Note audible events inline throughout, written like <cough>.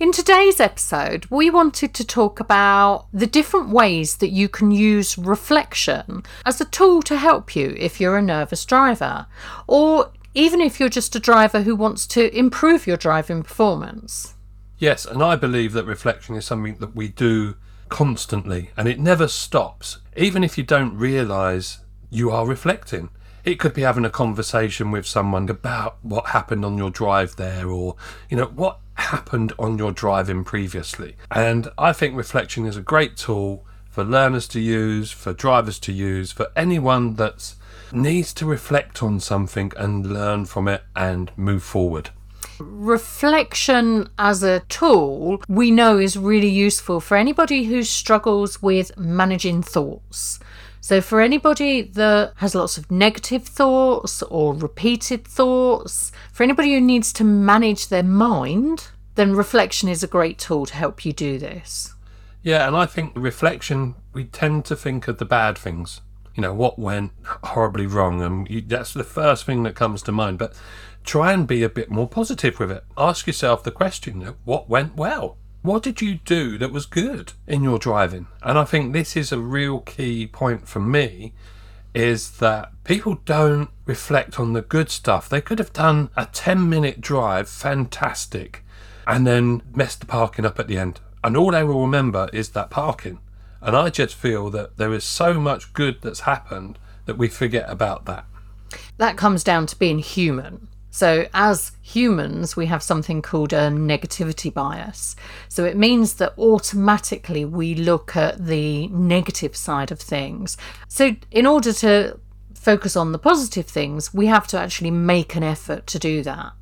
In today's episode, we wanted to talk about the different ways that you can use reflection as a tool to help you if you're a nervous driver, or even if you're just a driver who wants to improve your driving performance. Yes, and I believe that reflection is something that we do constantly and it never stops. Even if you don't realise you are reflecting. It could be having a conversation with someone about what happened on your drive there or, you know, what happened on your driving previously. And I think reflection is a great tool for learners to use, for drivers to use, for anyone that needs to reflect on something and learn from it and move forward. Reflection as a tool we know is really useful for anybody who struggles with managing thoughts. So, for anybody that has lots of negative thoughts or repeated thoughts, for anybody who needs to manage their mind, then reflection is a great tool to help you do this. Yeah, and I think reflection, we tend to think of the bad things. You know, what went horribly wrong, and you, that's the first thing that comes to mind. But try and be a bit more positive with it. Ask yourself the question what went well? What did you do that was good in your driving? And I think this is a real key point for me is that people don't reflect on the good stuff. They could have done a 10 minute drive, fantastic, and then messed the parking up at the end. And all they will remember is that parking. And I just feel that there is so much good that's happened that we forget about that. That comes down to being human. So, as humans, we have something called a negativity bias. So, it means that automatically we look at the negative side of things. So, in order to focus on the positive things, we have to actually make an effort to do that.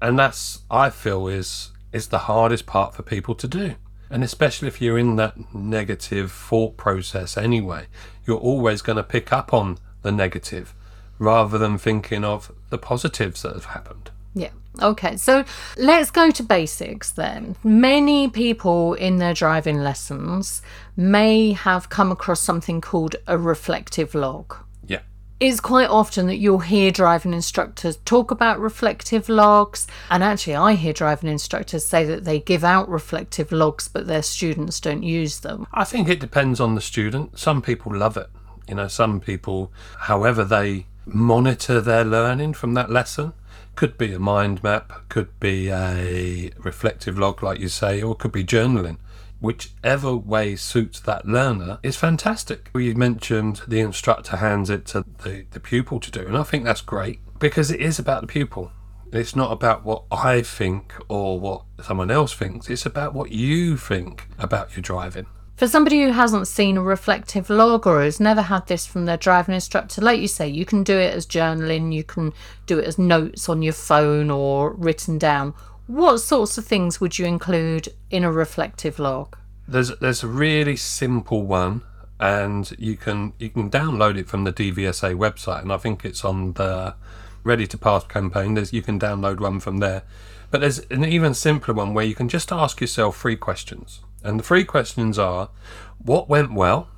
And that's, I feel, is is the hardest part for people to do. And especially if you're in that negative thought process anyway, you're always going to pick up on the negative rather than thinking of the positives that have happened. Yeah. Okay. So let's go to basics then. Many people in their driving lessons may have come across something called a reflective log. Yeah. It's quite often that you'll hear driving instructors talk about reflective logs. And actually, I hear driving instructors say that they give out reflective logs, but their students don't use them. I think it depends on the student. Some people love it. You know, some people, however they monitor their learning from that lesson. Could be a mind map, could be a reflective log, like you say, or could be journaling. Whichever way suits that learner is fantastic. You mentioned the instructor hands it to the, the pupil to do, and I think that's great because it is about the pupil. It's not about what I think or what someone else thinks, it's about what you think about your driving. For somebody who hasn't seen a reflective log or has never had this from their driving instructor, like you say, you can do it as journaling, you can do it as notes on your phone or written down. What sorts of things would you include in a reflective log? There's there's a really simple one and you can you can download it from the DVSA website and I think it's on the Ready to Pass campaign. There's you can download one from there. But there's an even simpler one where you can just ask yourself three questions. And the three questions are what went well,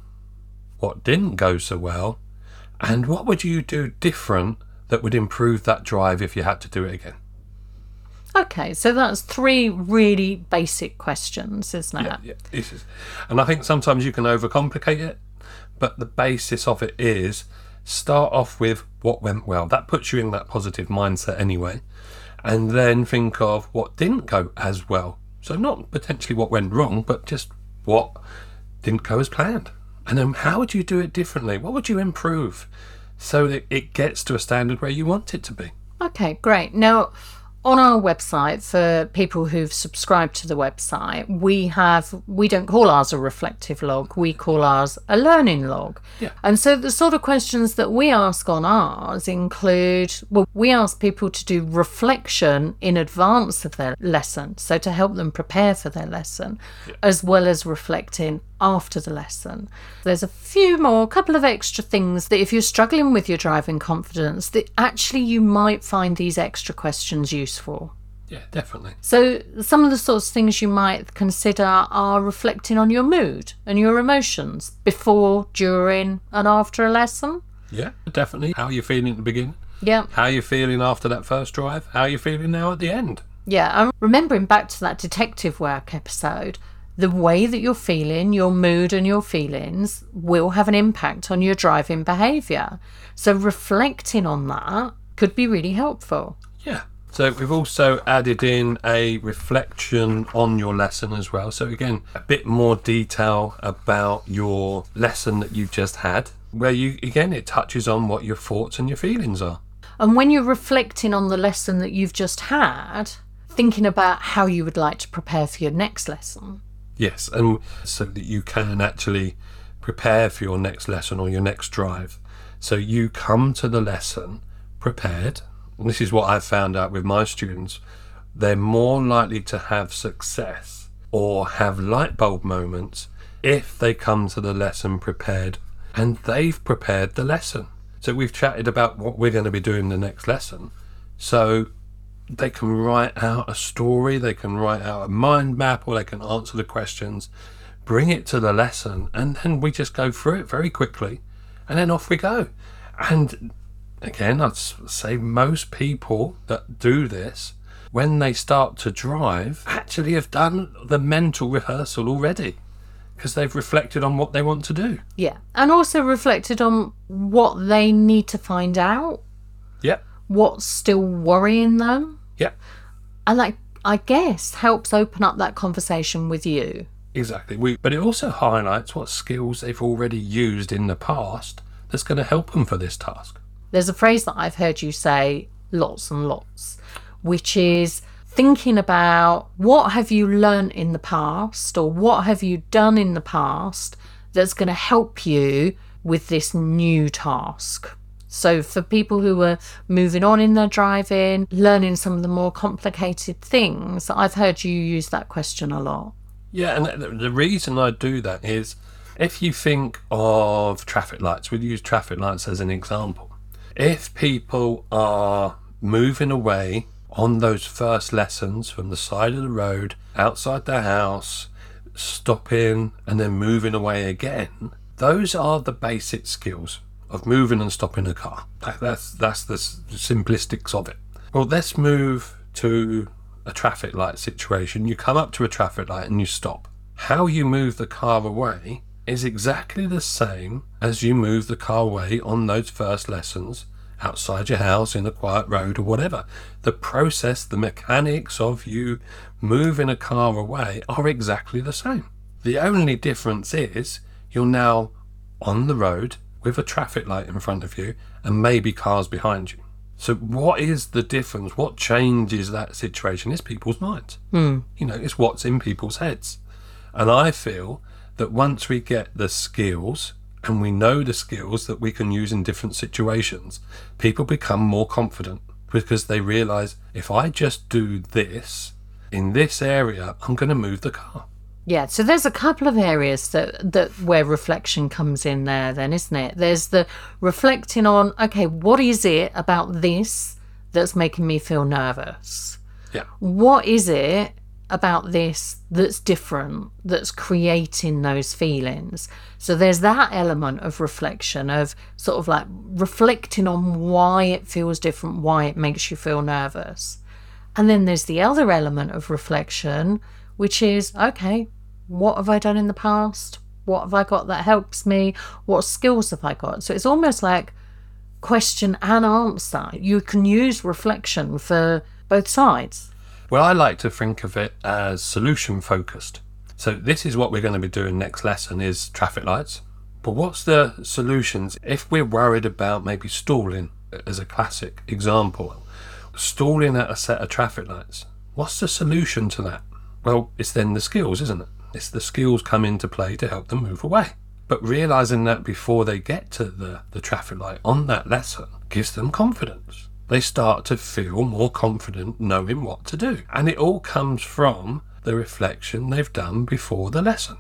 what didn't go so well, and what would you do different that would improve that drive if you had to do it again? Okay, so that's three really basic questions, isn't it? Yeah, yeah. Is, and I think sometimes you can overcomplicate it, but the basis of it is start off with what went well. That puts you in that positive mindset anyway. And then think of what didn't go as well. So not potentially what went wrong, but just what didn't go as planned. And then how would you do it differently? What would you improve so that it gets to a standard where you want it to be? Okay, great. Now, on our website for people who've subscribed to the website we have we don't call ours a reflective log we call ours a learning log Yeah. and so the sort of questions that we ask on ours include well we ask people to do reflection in advance of their lesson so to help them prepare for their lesson as well as reflecting after the lesson there's a few more couple of extra things that if you're struggling with your driving confidence that actually you might find these extra questions useful Yeah, definitely. so, some of the sorts of things you might consider are reflecting on your mood and your emotions before, during, and after a lesson. Yeah, definitely. How are you feeling at the beginning? Yeah, How are you feeling after that first drive? How are you feeling now at the end? yeah. I'm remembering back to that detective work episode. The way that you're feeling, your mood and your feelings will have an impact on your driving behaviour. So, reflecting on that could be really helpful. Yeah. So we've also added in a reflection on your lesson as well. So again, a bit more detail about your lesson that you've just had, where you again it touches on what your thoughts and your feelings are. And when you're reflecting on the lesson that you've just had, thinking about how you would like to prepare for your next lesson. Yes, and so that you can actually prepare for your next lesson or your next drive. So you come to the lesson prepared. And this is what I've found out with my students. They're more likely to have success or have light bulb moments if they come to the lesson prepared and they've prepared the lesson. So we've chatted about what we're going to be doing the next lesson. So they can write out a story, they can write out a mind map, or they can answer the questions, bring it to the lesson, and then we just go through it very quickly, and then off we go. And again, I'd say most people that do this, when they start to drive, actually have done the mental rehearsal already because they've reflected on what they want to do. Yeah. And also reflected on what they need to find out, Yep. what's still worrying them. Yep. And that, I guess, helps open up that conversation with you. Exactly. We, but it also highlights what skills they've already used in the past that's going to help them for this task. There's a phrase that I've heard you say lots and lots, which is thinking about what have you learnt in the past or what have you done in the past that's going to help you with this new task. So, for people who are moving on in their driving, learning some of the more complicated things, I've heard you use that question a lot. Yeah, and the, reason I do that is if you think of traffic lights, we'll use traffic lights as an example. If people are moving away on those first lessons from the side of the road, outside their house, stopping and then moving away again, those are the basic skills of moving and stopping a car. That- That's that's the simplistics of it. Well, let's move to a traffic light situation. You come up to a traffic light and you stop. How you move the car away is exactly the same as you move the car away on those first lessons outside your house in a quiet road or whatever. The process, the mechanics of you moving a car away are exactly the same. The only difference is you're now on the road with a traffic light in front of you and maybe cars behind you. So, what is the difference? What changes that situation? It's people's minds. Hmm. You know, it's what's in people's heads. And I feel that once we get the skills and we know the skills that we can use in different situations, people become more confident because they realize if I just do this in this area, I'm going to move the car. Yeah, so there's a couple of areas that that where reflection comes in there then, isn't it? There's the reflecting on, okay, what is it about this that's making me feel nervous? Yeah. What is it about this that's different, that's creating those feelings? So there's that element of reflection, of sort of like reflecting on why it feels different, why it makes you feel nervous. And then there's the other element of reflection, which is okay, what have I done in the past? What have I got that helps me? What skills have I got? So it's almost like question and answer. You can use reflection for both sides. Well, I like to think of it as solution focused. So this is what we're going to be doing next lesson is traffic lights. But what's the solutions if we're worried about maybe stalling as a classic example? stalling at a set of traffic lights. What's the solution to that? Well, it's then the skills, isn't it? It's the skills come into play to help them move away. But realizing that before they get to the, the traffic light on that lesson gives them confidence. They start to feel more confident knowing what to do. And it all comes from the reflection they've done before the lesson.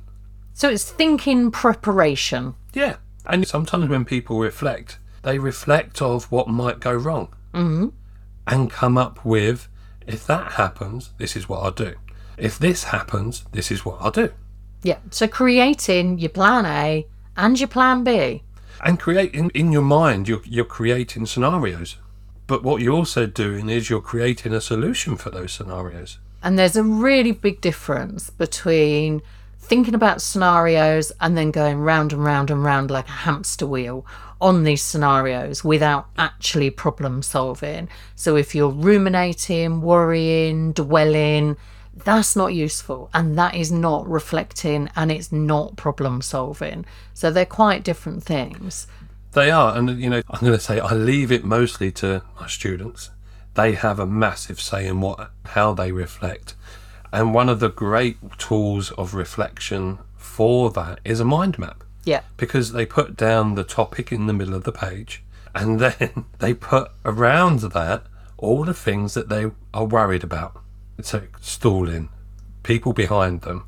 So it's thinking preparation. Yeah. And sometimes when people reflect, they reflect of what might go wrong hmm and come up with if that happens, this is what I'll do. If this happens, this is what I'll do. Yeah. So creating your plan A and your plan B. And creating in your mind, you're, you're creating scenarios. But what you're also doing is you're creating a solution for those scenarios. And there's a really big difference between thinking about scenarios and then going round and round and round like a hamster wheel on these scenarios without actually problem solving. So if you're ruminating, worrying, dwelling, that's not useful and that is not reflecting and it's not problem solving. So they're quite different things. They are, and you know, I'm going to say I leave it mostly to my students. They have a massive say in what how they reflect, and one of the great tools of reflection for that is a mind map Yeah. because they put down the topic in the middle of the page, and <laughs> then they put around that all the things that they are worried about. So stalling, people behind them.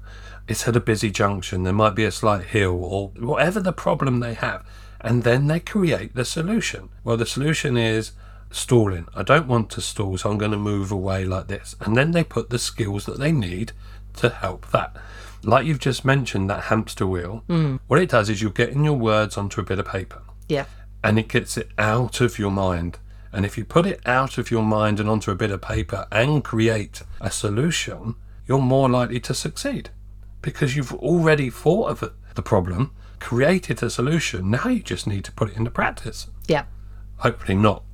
It's at a busy junction. There might be a slight hill or whatever the problem they have. And then they create the solution. Well, the solution is stalling. I don't want to stall, so I'm going to move away like this. And then they put the skills that they need to help that. Like you've just mentioned, that hamster wheel, mm. what it does is you're getting your words onto a bit of paper Yeah. and it gets it out of your mind. And if you put it out of your mind and onto a bit of paper and create a solution, you're more likely to succeed because you've already thought of the problem, created a solution. Now you just need to put it into practice. Yeah. Hopefully, not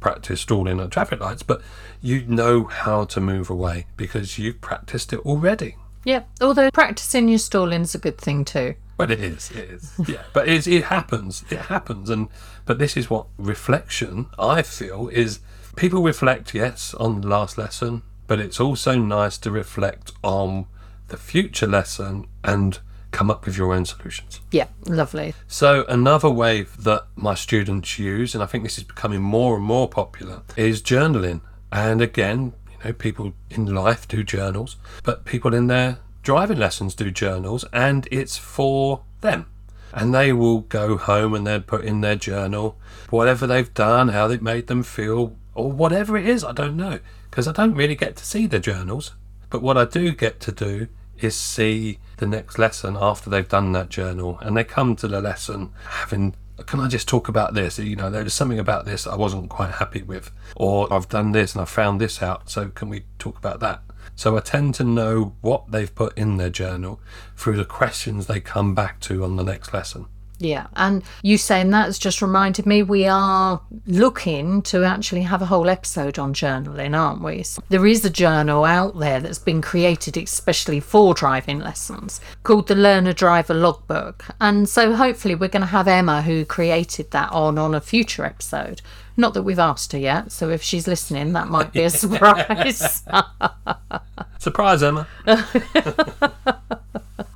practice stalling at traffic lights, but you know how to move away because you've practiced it already. Yeah. Although practicing your stalling is a good thing too. But it is, it is, <laughs> yeah. But it's, it happens, it happens, and but this is what reflection I feel is. People reflect, yes, on the last lesson, but it's also nice to reflect on the future lesson and come up with your own solutions. Yeah. Lovely. So another way that my students use, and I think this is becoming more and more popular, is journaling. And again, you know, people in life do journals, but people in their driving lessons do journals, and it's for them. And they will go home and they'll put in their journal whatever they've done, how it made them feel, or whatever it is. I don't know because I don't really get to see the journals. But what I do get to do is see the next lesson after they've done that journal and they come to the lesson having can I just talk about this? You know, there's something about this I wasn't quite happy with, or I've done this and I found this out, so can we talk about that? So I tend to know what they've put in their journal through the questions they come back to on the next lesson. Yeah, and you saying that's just reminded me we are looking to actually have a whole episode on journaling, aren't we? So there is a journal out there that's been created especially for driving lessons called the Learner Driver Logbook. And so hopefully we're going to have Emma, who created that, on on a future episode. Not that we've asked her yet, so if she's listening, that might be a <laughs> surprise. Surprise, Emma! <laughs>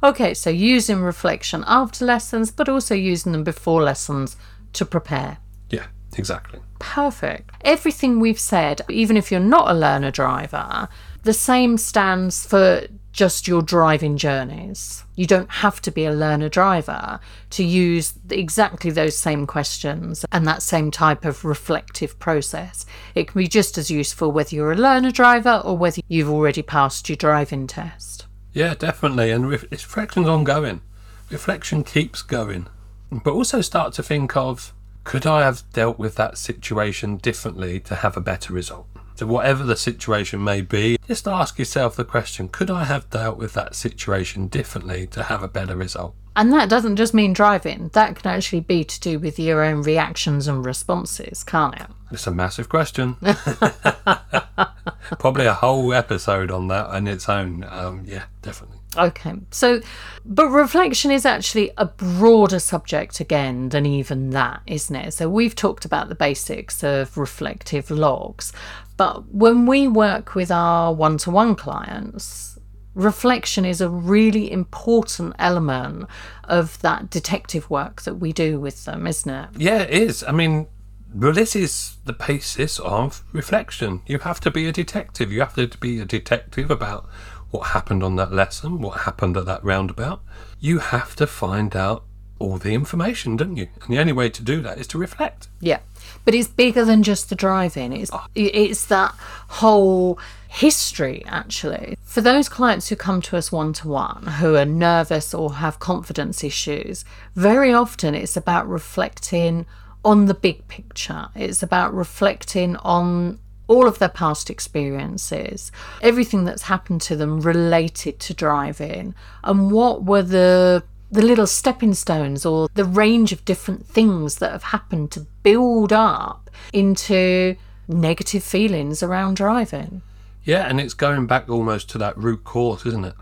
Okay, so using reflection after lessons, but also using them before lessons to prepare. Yeah, exactly. Perfect. Everything we've said, even if you're not a learner driver, the same stands for just your driving journeys. You don't have to be a learner driver to use exactly those same questions and that same type of reflective process. It can be just as useful whether you're a learner driver or whether you've already passed your driving test. Yeah, definitely. And ref- reflection's ongoing. Reflection keeps going. But also start to think of could I have dealt with that situation differently to have a better result? So, whatever the situation may be, just ask yourself the question could I have dealt with that situation differently to have a better result? And that doesn't just mean driving, that can actually be to do with your own reactions and responses, can't it? It's a massive question. <laughs> Probably a whole episode on that on its own. Um, yeah, definitely. Okay, so, but reflection is actually a broader subject again than even that, isn't it? So, we've talked about the basics of reflective logs, But when we work with our one to one clients, reflection is a really important element of that detective work that we do with them, isn't it? Yeah, it is. I mean, well, this is the basis of reflection. You have to be a detective. You have to be a detective about what happened on that lesson, what happened at that roundabout. You have to find out all the information, don't you? And the only way to do that is to reflect. Yeah. But it's bigger than just the driving. It's ah. it's that whole history actually. For those clients who come to us one to one who are nervous or have confidence issues, very often it's about reflecting on the big picture. It's about reflecting on all of their past experiences, everything that's happened to them related to driving, and what were the the little stepping stones or the range of different things that have happened to build up into negative feelings around driving. Yeah, and it's going back almost to that root cause, isn't it?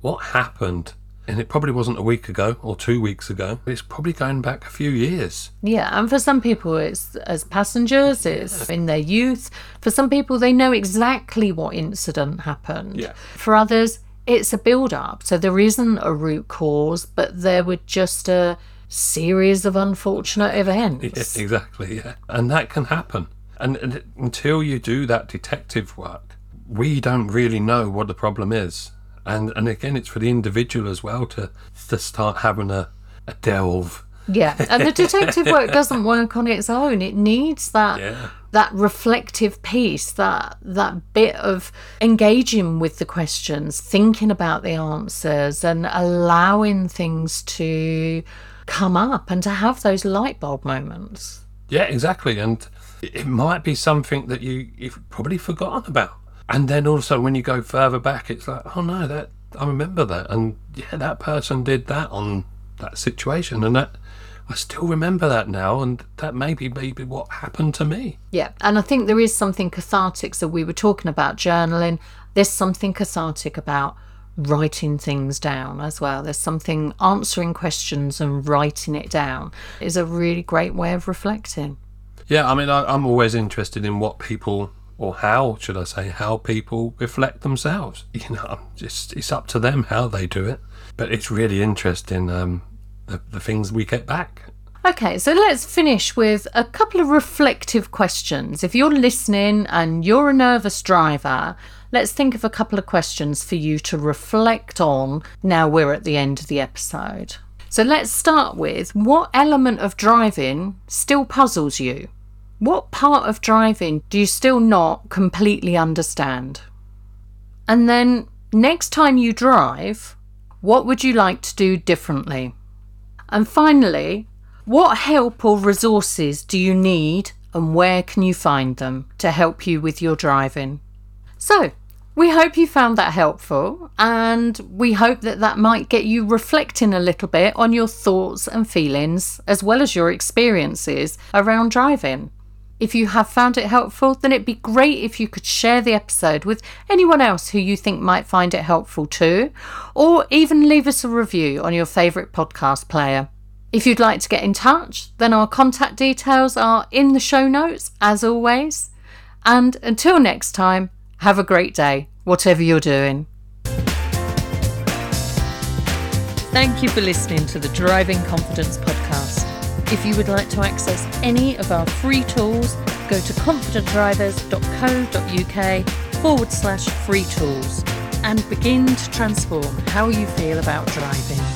What happened? And it probably wasn't a week ago or two weeks ago. It's probably going back a few years. Yeah, and for some people, it's as passengers, it's in their youth. For some people, they know exactly what incident happened. Yeah. For others, it's a build up. So there isn't a root cause, but there were just a series of unfortunate events. Yes, exactly. Yeah, and that can happen. And, and until you do that detective work, we don't really know what the problem is. And and again, it's for the individual as well to to start having a, a delve. Yeah, and the detective work <laughs> doesn't work on its own. It needs that Yeah. that reflective piece, that that bit of engaging with the questions, thinking about the answers, and allowing things to come up and to have those light bulb moments. Yeah, exactly. And it might be something that you you've probably forgotten about. And then also when you go further back, it's like, oh no, that I remember that, and yeah, that person did that on that situation, and that I still remember that now, and that maybe maybe what happened to me. Yeah, and I think there is something cathartic. So we were talking about journaling. There's something cathartic about writing things down as well. There's something answering questions and writing it down is a really great way of reflecting. Yeah, I mean, I, I'm always interested in what people, or how should I say, how people reflect themselves. <laughs> You know, just it's up to them how they do it. But it's really interesting um, the, the things we get back. Okay, so let's finish with a couple of reflective questions. If you're listening and you're a nervous driver, let's think of a couple of questions for you to reflect on now we're at the end of the episode. So let's start with what element of driving still puzzles you? What part of driving do you still not completely understand? And then next time you drive, what would you like to do differently? And finally, what help or resources do you need and where can you find them to help you with your driving? So, we hope you found that helpful and we hope that that might get you reflecting a little bit on your thoughts and feelings as well as your experiences around driving. If you have found it helpful, then it'd be great if you could share the episode with anyone else who you think might find it helpful too, or even leave us a review on your favourite podcast player. If you'd like to get in touch, then our contact details are in the show notes, as always. And until next time, have a great day, whatever you're doing. Thank you for listening to the Driving Confidence Podcast. If you would like to access any of our free tools, go to confidentdrivers.co.uk forward slash free tools and begin to transform how you feel about driving.